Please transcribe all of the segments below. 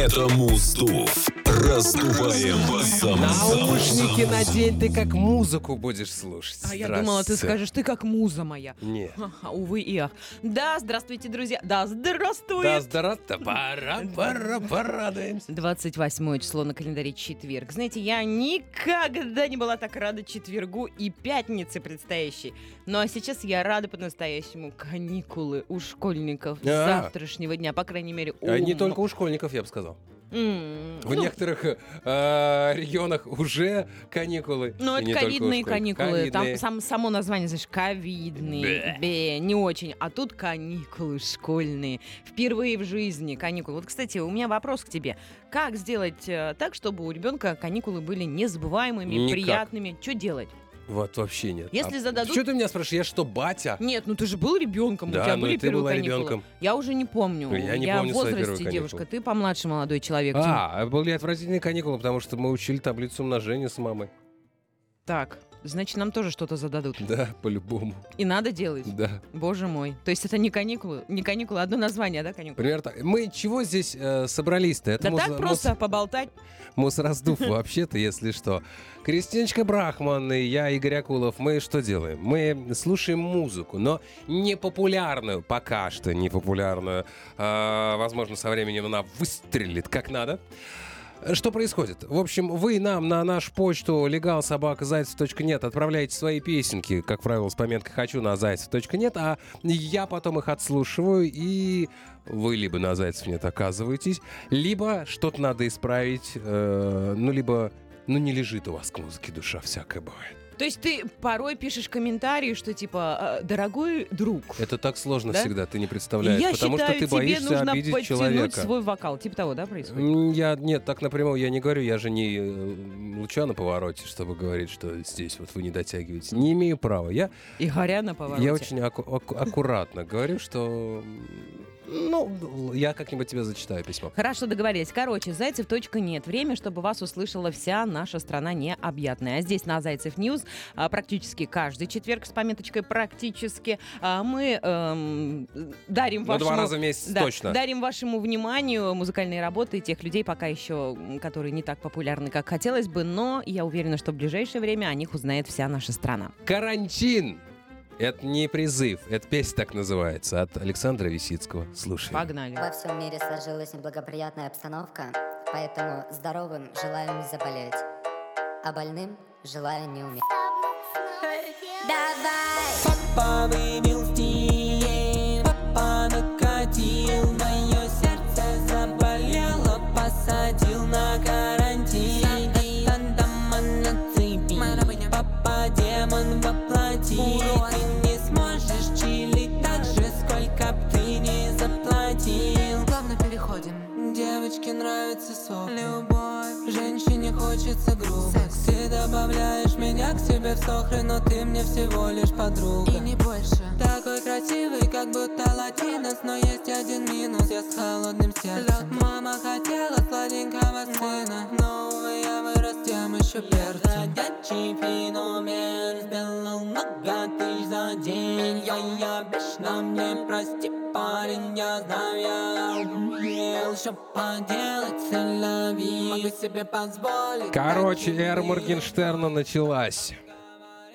Это Муздув. Раздуваем сам Наушники надень, ты как музыку будешь слушать. А я думала, ты скажешь, ты как муза моя. Не. Ха-ха, Увы и ах. Да, здравствуйте, друзья. Да, здравствует. Да, здравствуй. Пора, пора, порадуемся. 28 число на календаре четверг. Знаете, я никогда не была так рада четвергу и пятнице предстоящей. Ну а сейчас я рада по-настоящему каникулы у школьников А. завтрашнего дня, по крайней мере. у А не м- только у школьников, я бы сказал. В ну, некоторых э, регионах уже каникулы. Ну, это ковидные каникулы. Там Ковидные. сам, само название, знаешь, ковидные. Бе, не очень. А тут каникулы школьные. Впервые в жизни каникулы. Вот, кстати, у меня вопрос к тебе. Как сделать э, так, чтобы у ребенка каникулы были незабываемыми, Никак. приятными? Что делать? Вот вообще нет. Если А зададут- Что ты меня спрашиваешь? Я что, батя? Нет, ну ты же был ребенком, Да, у тебя ну были ты первые была каникулы. ребенком. Я уже не помню. Я не помню в возрасте девушка, ты помладше молодой человек. А, были отвратительные каникулы, потому что мы учили таблицу умножения с мамой. Так, значит, нам тоже что-то зададут. Да, по-любому. И надо делать. Да. Боже мой. То есть это не каникулы, не каникулы, одно название, да, каникулы? Примерно так. Мы чего здесь э, собрались-то? Это Да мус- так просто поболтать. Мус- Мусраздув вообще-то, если что. Кристиночка Брахман и я, Игорь Акулов, мы что делаем? Мы слушаем музыку, но не популярную, пока что не популярную. А, возможно, со временем она выстрелит как надо. Что происходит? В общем, вы нам на нашу почту legalsobakazайцев.нет отправляете свои песенки, как правило, с пометкой «хочу» на зайцев.нет, а я потом их отслушиваю, и вы либо на зайцев нет оказываетесь, либо что-то надо исправить, э, ну, либо, ну, не лежит у вас к музыке душа, всякое бывает. То есть ты порой пишешь комментарии, что типа «А, «Дорогой друг, Это так сложно Да? всегда, ты не представляешь, я потому считаю, что ты тебе боишься нужно обидеть подтянуть человека. свой вокал». Типа того, да, происходит? Я, нет, так напрямую я не говорю, я же не э, луча на повороте, чтобы говорить, что здесь вот вы не дотягиваете. Не имею права. Я, И горя на повороте. я очень аку- аку- аккуратно говорю, что... Ну, я как-нибудь тебе зачитаю письмо. Хорошо договорились. Короче, Зайцев точка нет. Время, чтобы вас услышала вся наша страна необъятная. А здесь на Зайцев Ньюс а, практически каждый четверг с пометочкой практически а, мы эм, дарим Ну, вашему... два раза в месяц Да, точно. дарим вашему вниманию музыкальные работы тех людей, пока еще, которые не так популярны, как хотелось бы, но я уверена, что в ближайшее время о них узнает вся наша страна. Карантин! Это не призыв, это песня так называется, от Александра Висицкого. Слушай. Погнали. Во всем мире сложилась неблагоприятная обстановка, поэтому здоровым желаю не заболеть, а больным желаю не умереть. Давай! Сок Любовь Женщине хочется грубость Ты добавляешь меня к себе в сохры Но ты мне всего лишь подруга. И не больше. Такой красивый, как будто латинос Но есть один минус. Я с холодным сердцем. Мама хотела сладенького сына. Но, увы, я вырос тем еще перцем. Ходячий феномен Сделал много тысяч за день. Я, я бешено мне прости, парень Я знаю, я Что поделать, солови Могу себе позволить Короче, эра Моргенштерна началась.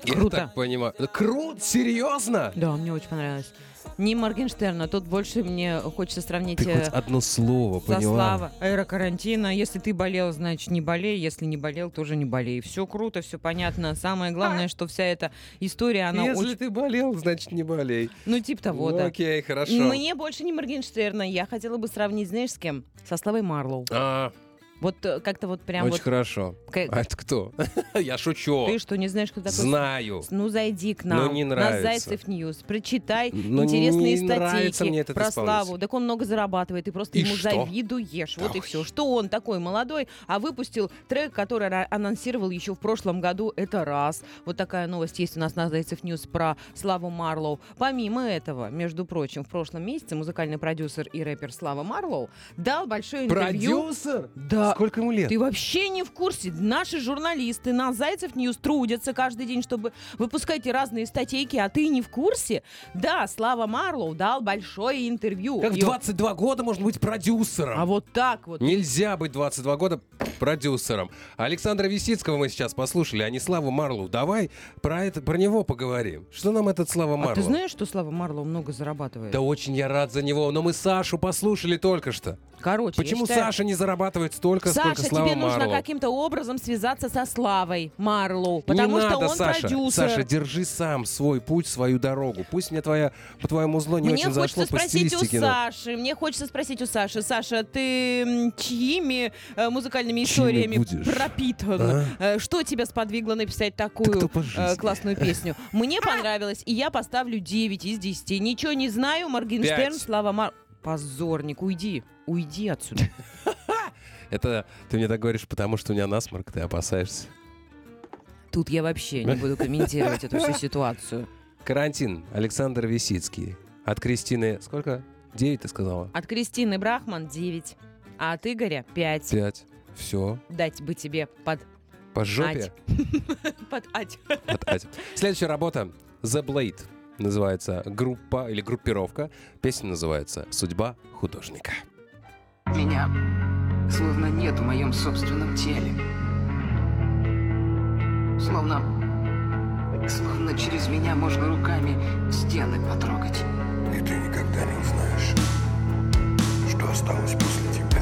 Я Круто. так понимаю. Круто? Серьезно? Да, мне очень понравилось. Не Моргенштерна, тут больше мне хочется сравнить... Ты э, хоть одно слово За поняла? слава. Эра карантина. Если ты болел, значит не болей. Если не болел, тоже не болей. Все круто, все понятно. Самое главное, что вся эта история, она Если очень... ты болел, значит не болей. Ну, типа того, Ну, да. Окей, хорошо. Мне больше не Моргенштерна. Я хотела бы сравнить, знаешь, с кем? Со Славой Марлоу. А, Вот э, как-то вот прям очень вот... хорошо. К- А это кто? Я шучу. Ты что, не знаешь, кто такой? Знаю. Ну, зайди к нам Но не на нравится. Зайцев News, прочитай Ну, интересные статейки про. Славу. Так он много зарабатывает, ты просто И ему что? завидуешь. Вот и Да все. Что он такой молодой, а выпустил трек, который анонсировал еще в прошлом году. Это раз. Вот такая новость есть у нас на Зайцев News про Славу Марлоу. Помимо этого, между прочим, в прошлом месяце музыкальный продюсер и рэпер Слава Марлоу дал большое интервью. Продюсер? Да, Да. Сколько ему лет? Ты вообще не в курсе. Наши журналисты на Зайцев News трудятся каждый день, чтобы выпускать разные статейки, а ты не в курсе? Да, Слава Марлоу дал большое интервью. Как в И- 22 года можно быть продюсером? А вот так вот. Нельзя быть 22 года продюсером. Александра Висицкого мы сейчас послушали, а не Славу Марлоу. Давай про, это, про него поговорим. Что нам этот Слава Марлоу? А ты знаешь, что Слава Марлоу много зарабатывает? Да очень я рад за него, но мы Сашу послушали только что. Короче, Почему считаю- Саша не зарабатывает столько, Саша, сколько Слава тебе нужно Марлоу? каким-то образом связаться со Славой Марлоу, потому не что надо, он Саша. продюсер. Саша, держи сам свой путь, свою дорогу. Пусть мне твоя, по твоему зло не Мне очень хочется зашло по спросить у стилистике. но- Саши, мне хочется спросить у Саши, Саша, ты чьими э, музыкальными Чьими историями будешь? пропитан? Э, Что тебя сподвигло написать такую э, классную песню? Мне понравилось, и я поставлю 9 из 10. Ничего не знаю, Моргенштерн. Слава Мар... Позорник, уйди, уйди отсюда. Это ты мне так говоришь, потому что у меня насморк, ты опасаешься. Тут я вообще не буду комментировать эту всю ситуацию. Карантин. Александр Висицкий. От Кристины... Сколько? Девять, ты сказала? От Кристины Брахман 9, а от Игоря 5. Пять. Все. Дать бы тебе под, По жопе. под ать. От Ати. Следующая работа. The Blade. Называется группа или группировка. Песня называется «Судьба художника». Меня словно нет в моем собственном теле. Словно... Словно через меня можно руками стены потрогать. И ты никогда не узнаешь, что осталось после тебя.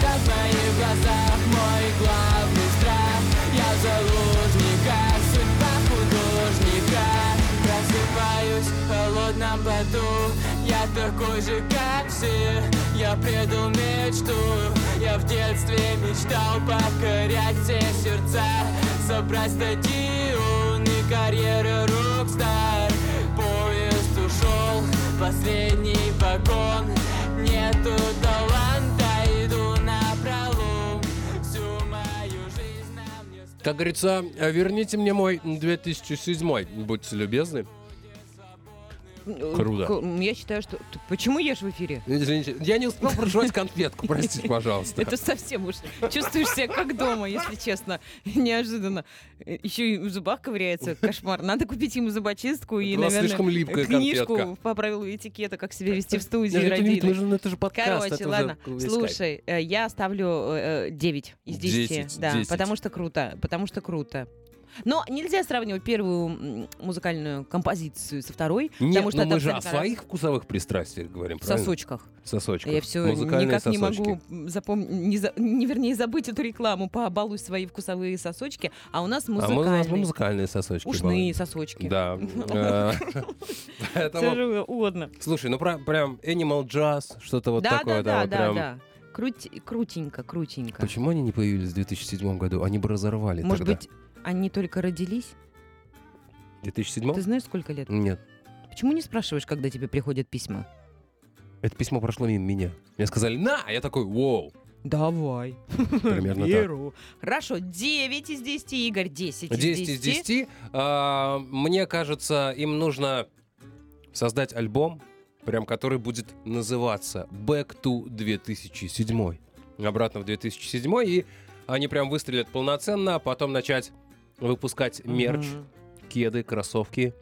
Пустота в глазах, мой главный страх. Я в заложниках, судьба художника Просыпаюсь в холодном поту. Я такой же, как все. Я предал мечту Я в детстве мечтал покорять все сердца. Собрать стадион и карьера рок-стар Поезд ушел, последний вагон. Нету Как говорится, верните мне мой 2007 будьте любезны. Круто. Я считаю, что... Ты Почему ешь в эфире? Извините, я не успел прожевать конфетку, простите, пожалуйста. Это совсем уж чувствуешь себя как дома, если честно. Неожиданно. Еще и в зубах ковыряется. Кошмар. Надо купить ему зубочистку и, наверное, слишком липкая книжку конфетка. по правилу этикета, как себя вести в студии это не- ну, это же подкаст. Короче, ладно, слушай, э, я ставлю э, 9 из 10. 10, да, 10. потому что круто, потому что круто. Но нельзя сравнивать первую музыкальную композицию со второй, Нет, потому что но это мы же о своих вкусовых пристрастиях говорим, в правильно? сосочках. Сосочках. Я все Музыкальные никак не сосочки. могу запомнить, не, за- не, вернее, забыть эту рекламу «Побалуй свои вкусовые сосочки», а у нас А мы- у нас музыкальные, музыкальные сосочки. ушные бывают. сосочки. Да. Э, Все Поэтому, же угодно. слушай, ну прям Animal Jazz, что-то вот такое. да, да, да. Круть- крутенько, крутенько. Почему они не появились в 2007 году? Они бы разорвали Может тогда. быть, они только родились? В 2007? Ты знаешь, сколько лет? Нет. Почему не спрашиваешь, когда тебе приходят письма? Это письмо прошло мимо меня. Мне сказали, на! А я такой, вау. Давай. Примерно так. Беру. Хорошо, 9 из 10, Игорь, 10 из 10 из 10. А, Мне кажется, им нужно создать альбом, прям который будет называться Back to 2007. Обратно в 2007. И они прям выстрелят полноценно, а потом начать выпускать мерч, кеды, кроссовки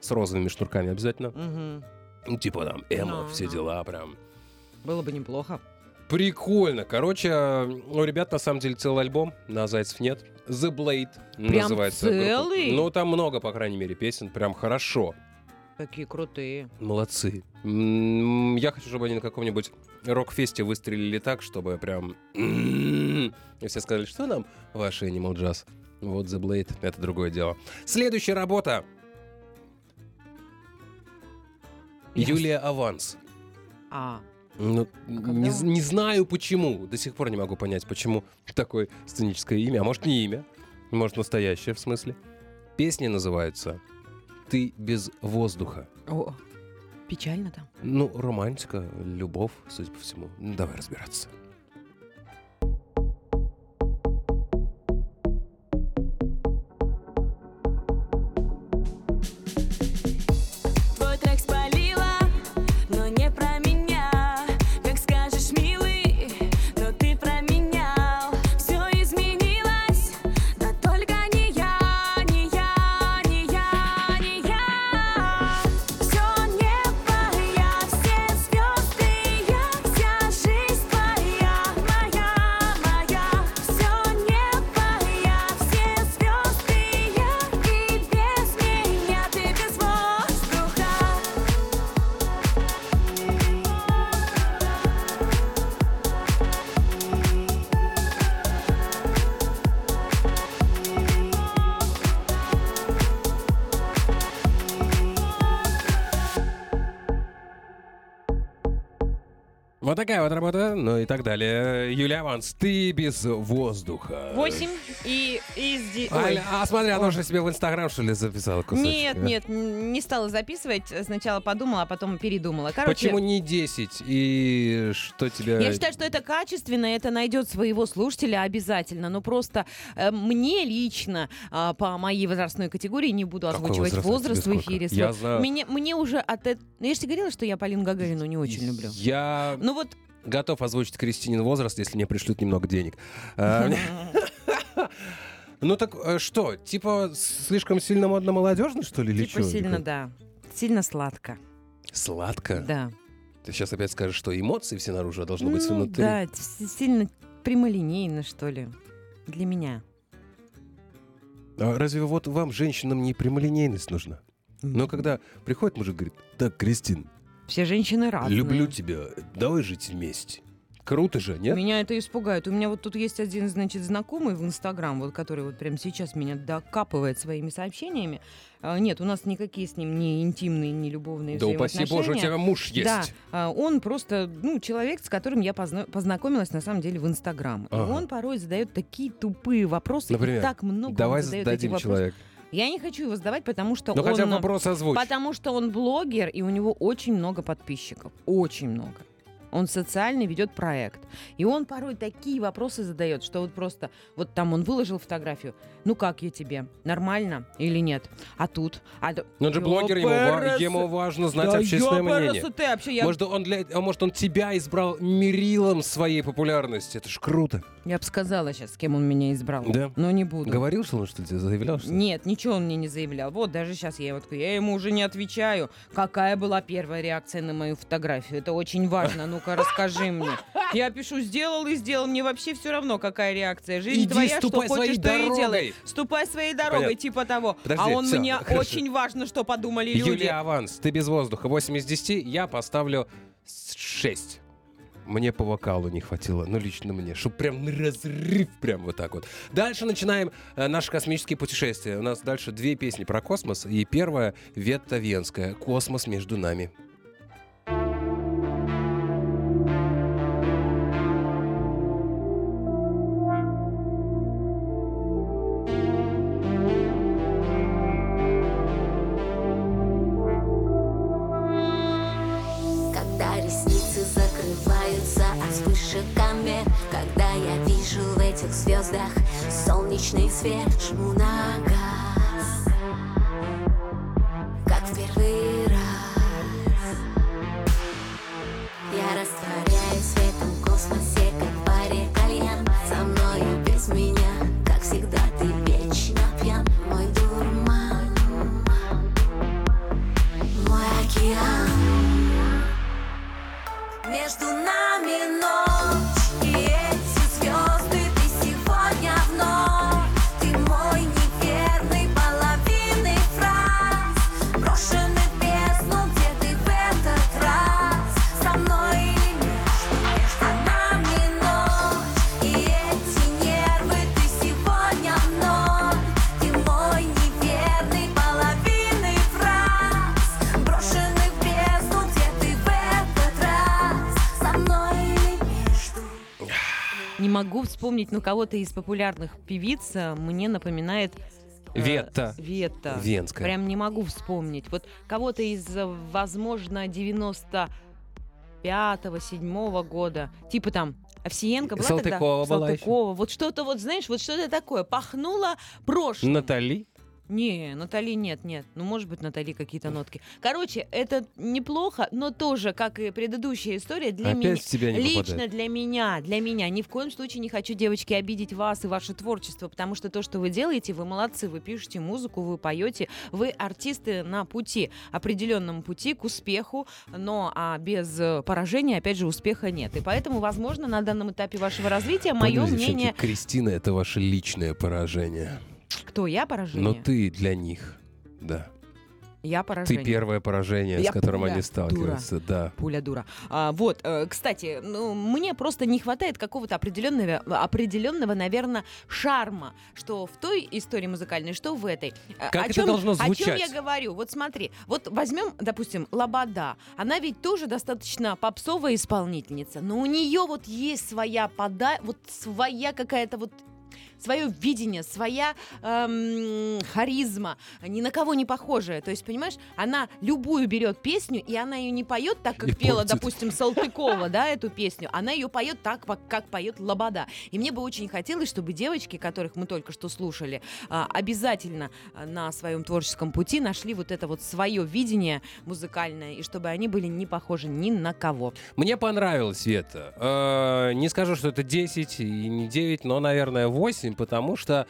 с розовыми шнурками обязательно. мгм. Ну, Типа там эмо, Ну, все ну. дела прям. Было бы неплохо. Прикольно. Короче, у ребят на самом деле целый альбом, на Зайцев нет. The Blade Прям называется. группа. целый? Ну, там много, по крайней мере, песен. Прям хорошо. Какие крутые. Молодцы. Я хочу, чтобы они на каком-нибудь рок-фесте выстрелили так, чтобы прям... И все сказали, что нам ваш Animal Jazz? Вот The Blade, это другое дело. Следующая работа. Ясно. Юлия Аванс. А, Ну, Когда? не, не знаю почему. До сих пор не могу понять, почему такое сценическое имя. А может, не имя. Может, настоящее в смысле. Песня называется «Ты без воздуха». о, печально там. Ну, романтика, любовь, судя по всему. Давай разбираться. Вот такая вот работа, ну и так далее. Юлия Аванс, ты без воздуха. 8 и из... А, Ой. а смотри, она уже себе в Инстаграм, что ли, записала кусочек? Нет, нет, не стала записывать. Сначала подумала, а потом передумала. Короче, Почему не 10? И что тебя... Я считаю, что это качественно, это найдет своего слушателя обязательно. Но просто э, мне лично а, по моей возрастной категории не буду Какой озвучивать возраст Тебе в эфире. Я знаю. Мне, мне уже от. Я же тебе говорила, что я Полину Гагарину не очень люблю. Я Ну вот готов озвучить Кристинин возраст, если мне пришлют немного денег. Мне- Ну так э, что, типа слишком сильно модно-молодежно, что ли, или типа чё? сильно, да. Сильно сладко. Сладко? Да. Ты сейчас опять скажешь, что эмоции все наружу, а должно быть Ну, внутри. да, сильно прямолинейно, что ли. Для меня. А разве вот вам, женщинам, не прямолинейность нужна? Но когда приходит мужик, говорит, так, Кристин, Все женщины разные. люблю тебя, давай жить вместе. Круто же, нет? Меня это испугает. У меня вот тут есть один, значит, знакомый в Инстаграм, вот который вот прямо сейчас меня докапывает своими сообщениями. А, Нет, у нас никакие с ним ни интимные, ни любовные Да упаси боже, у тебя муж есть. Да, а, он просто, ну, человек, с которым я позна- познакомилась на самом деле в Инстаграм. И Ага. он порой задает такие тупые вопросы. и Например, так много Давай зададим вопросов. Я не хочу его задавать, потому что Ну он... хотя бы вопрос озвучь. Потому что он блогер, и у него очень много подписчиков. Очень много. Он социальный ведет проект. И он порой такие вопросы задает, что вот просто... Вот там он выложил фотографию. Ну как я тебе? Нормально или нет? А тут? А т- Ну, он же блогер, ему, ва- ему важно знать Да общественное мнение. ты, вообще я, Может он, для, а может, он тебя избрал мерилом своей популярности. Это ж круто. Я бы сказала сейчас, с кем он меня избрал. Да? Но не буду. Говорил, что он что тебе заявлял? Что? Нет, ничего он мне не заявлял. Вот даже сейчас я вот я ему уже не отвечаю. Какая была первая реакция на мою фотографию? Это очень важно. Ну-ка, расскажи мне. Я пишу, сделал и сделал. Мне вообще все равно, какая реакция. Жизнь Иди, твоя, что ступай хочешь, своей то и делай. Ступай своей дорогой, Понятно. типа того. Подожди, а он всё, мне хорошо. очень важно, что подумали люди. Юлия Аванс, ты без воздуха. 8 из 10. Я поставлю 6. Мне по вокалу не хватило, ну лично мне, чтобы прям разрыв, прям вот так вот. Дальше начинаем э, наши космические путешествия. У нас дальше две песни про космос, и первая Ветта Венская «Космос между нами». Могу вспомнить, но кого-то из популярных певиц э, мне напоминает... э, Ветта. Ветта. Венская. Прям не могу вспомнить. Вот кого-то из, э, возможно, 95-7 года. Типа там Овсиенко была Салтыкова тогда? была еще. Салтыкова. Вот что-то вот, знаешь, вот что-то такое. Пахнуло прошлым. Натали? Не, Натали нет, нет. Ну, может быть, Натали какие-то нотки. Короче, это неплохо, но тоже, как и предыдущая история, для Опять меня... в тебя не Лично попадает. для меня, для меня. Ни в коем случае не хочу, девочки, обидеть вас и ваше творчество, потому что то, что вы делаете, вы молодцы, вы пишете музыку, вы поете, вы артисты на пути, определенном пути к успеху, но а без э, поражения, опять же, успеха нет. И поэтому, возможно, на данном этапе вашего развития мое Поняли, девчонки, мнение... Кристина — это ваше личное поражение. Кто я поражение? Но ты для них, да. Я Ты поражение. первое поражение, Я с которым пуля, они сталкиваются. Да. Пуля дура. А, вот, э, кстати, ну, мне просто не хватает какого-то определенного, определенного, наверное, шарма, что в той истории музыкальной, что в этой. Э, Как о это должно О чем звучать? я говорю? Вот смотри, вот возьмем, допустим, Лобода. Она ведь тоже достаточно попсовая исполнительница, но у нее вот есть своя пода, вот своя какая-то вот свое видение, своя эм, харизма, ни на кого не похожая. То есть, понимаешь, она любую берет песню, и она ее не поет так, как И пела, портит. допустим, Салтыкова, да, эту песню. Она ее поет так, как поет Лобода. И мне бы очень хотелось, чтобы девочки, которых мы только что слушали, а, обязательно а, на своем творческом пути нашли вот это вот свое видение музыкальное, и чтобы они были не похожи ни на кого. Мне понравилось, Света. Э, Не скажу, что это 10 и не 9, но, наверное, 8, потому что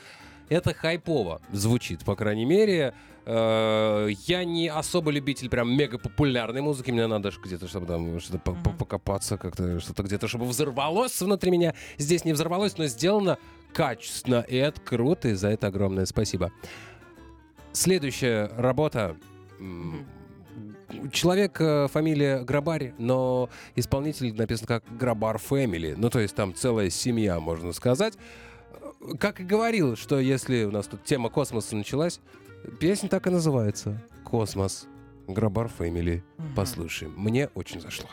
это хайпово звучит, по крайней мере. Э, Я не особо любитель прям мега популярной музыки. Мне надо где-то, чтобы там что-то Мгм. покопаться, как-то что-то где-то, чтобы взорвалось внутри меня. Здесь не взорвалось, но сделано качественно. И это круто, и за это огромное спасибо. Следующая работа. м, Человек, э, фамилия Грабарь, но исполнитель написан как Грабар Фэмили. Ну, то есть там целая семья, можно сказать. Как и говорил, что если у нас тут тема космоса началась, песня так и называется. Космос. Грабар Фэмили. Мгм. Послушаем. Мне очень зашло.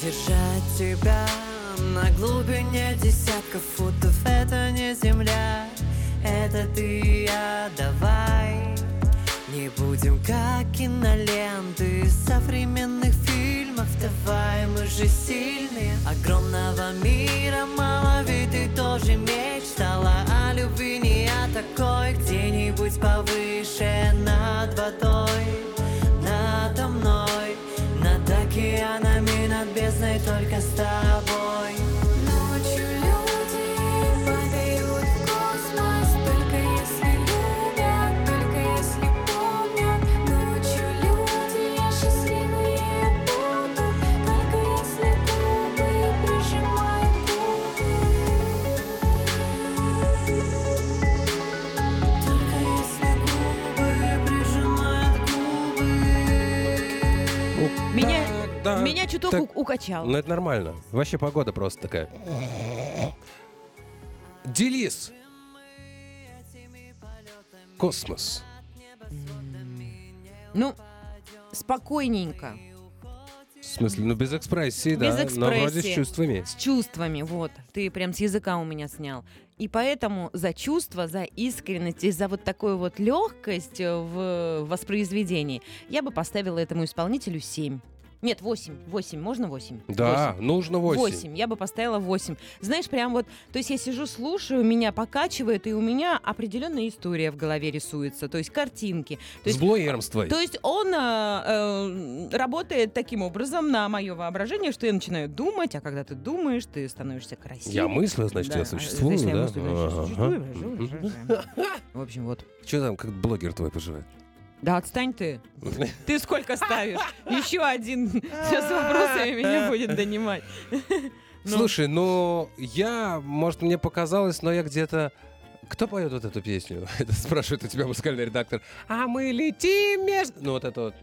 Держать тебя на глубине десятков футов. Это не земля, это ты и я Давай. Не будем как киноленты современных фильмов. Давай, мы же сильные. Огромного мира мало, ведь ты тоже мечтала О любви. Не о такой Где-нибудь повыше над водой Надо мной. Над океанами, над бездной Только с тобой так- у- укачал. Ну, это нормально. Вообще погода просто такая. Делис. Космос. Ну, спокойненько, В смысле, ну без экспрессии, да. Без Но вроде с экспрессии. чувствами. с чувствами, вот. Ты прям с языка у меня снял. И поэтому за чувство, за искренность и за вот такую вот легкость э, в воспроизведении я бы поставила этому исполнителю 7. Нет, 8. 8. Можно 8? Да, нужно 8. 8. Я бы поставила 8. Знаешь, прям вот, то есть я сижу, слушаю, меня покачивает, и у меня определенная история в голове рисуется, то есть картинки. То С есть блоером то есть он э, э, работает таким образом на мое воображение, что я начинаю думать, а когда ты думаешь, ты становишься красивым. Я мыслю, значит, Да, я существую, значит, я да? мыслю, значит, я существую, В общем, вот. Что там, как блогер твой поживает? Да отстань ты. Ты сколько ставишь? Еще один сейчас вопросами меня будет донимать. Ну. Слушай, ну, я, может, мне показалось, но я где-то... Кто поет вот эту песню? Это спрашивает у тебя музыкальный редактор. А мы летим между... Ну, вот это вот.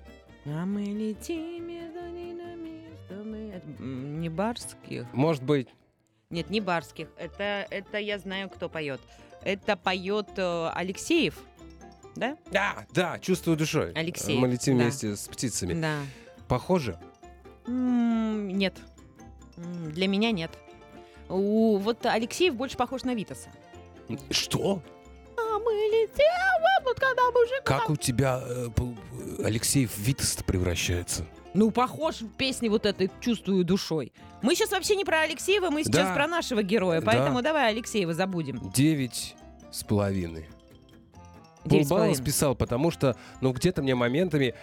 А мы летим между нами, чтобы... Это, м, Не барских. Может быть, Нет, не барских. Это, это я знаю, кто поет. Это поет э, Алексеев. Да? Да, да, чувствую душой. Алексей, Мы летим да. вместе с птицами. Да. Похоже? М, Нет. М, Для меня нет. У, вот Алексеев больше похож на Витаса. Что? А мы летим, вот когда мужик... Как у тебя э, Алексей в Витас превращается? Ну, похож в песне вот этой «Чувствую душой». Мы сейчас вообще не про Алексеева, мы сейчас Да. про нашего героя, Да. поэтому давай Алексеева забудем. Девять с половиной. Полбалла списал, потому что, ну, где-то мне моментами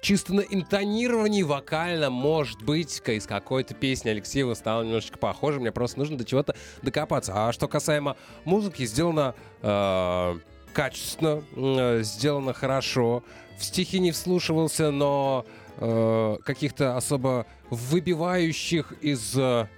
чисто на интонировании вокально, может быть, из какой-то песни Алексеева стало немножечко похоже. Мне просто нужно до чего-то докопаться. А что касаемо музыки, сделано э, качественно, м, сделано хорошо. В стихи не вслушивался, но э, каких-то особо выбивающих из э,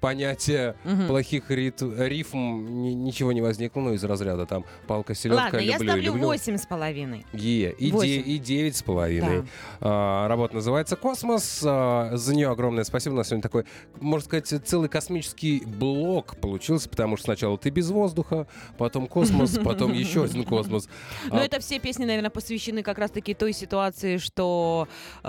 понятия Мгм. плохих рит- рифм ни- ничего не возникло, ну, из разряда там палка селедка, Ладно, я люблю, ставлю люблю. восемь с половиной. Е, и, Восемь. де- и девять с половиной. Да. А, работа называется «Космос». А, за нее огромное спасибо. У нас сегодня такой, можно сказать, целый космический блок получился, потому что сначала ты без воздуха, потом космос, потом еще один космос. Но А, это все песни, наверное, посвящены как раз-таки той ситуации, что э,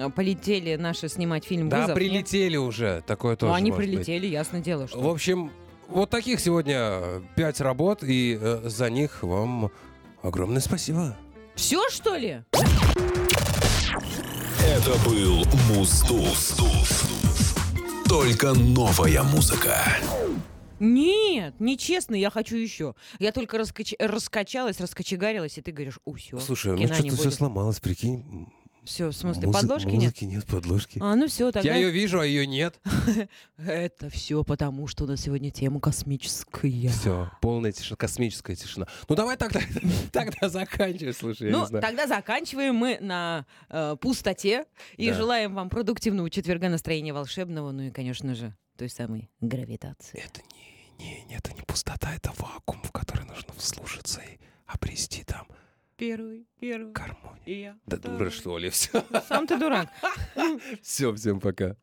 м, полетели наши снимать фильм Да, прилетели уже. Такое тоже Может быть. прилетели, ясно дело, что. В общем, вот таких сегодня пять работ, и э, за них вам огромное спасибо. Все, что ли? Это был Муз-туз. Только новая музыка. Нет, нечестно, я хочу еще. Я только раскач- раскачалась, раскочегарилась, и ты говоришь, у, все. Слушай, ну что-то все сломалось, прикинь. Все, в смысле, Музы- подложки нет? Музыки нет, подложки. А, ну все, тогда... Я ее вижу, а ее нет. Это все потому, что у нас сегодня тема космическая. Все, полная тишина, космическая тишина. Ну давай тогда, тогда заканчивай, слушай, я Ну, не знаю. тогда заканчиваем мы на э, пустоте и Да. желаем вам продуктивного четверга, настроения волшебного, ну и, конечно же, той самой гравитации. Это не, не, не, это не пустота, это вакуум, в который нужно вслушаться и обрести там Первый, первый. гармонию. И я. Да дура, что ли, все. Сам ты дурак. Все, всем пока.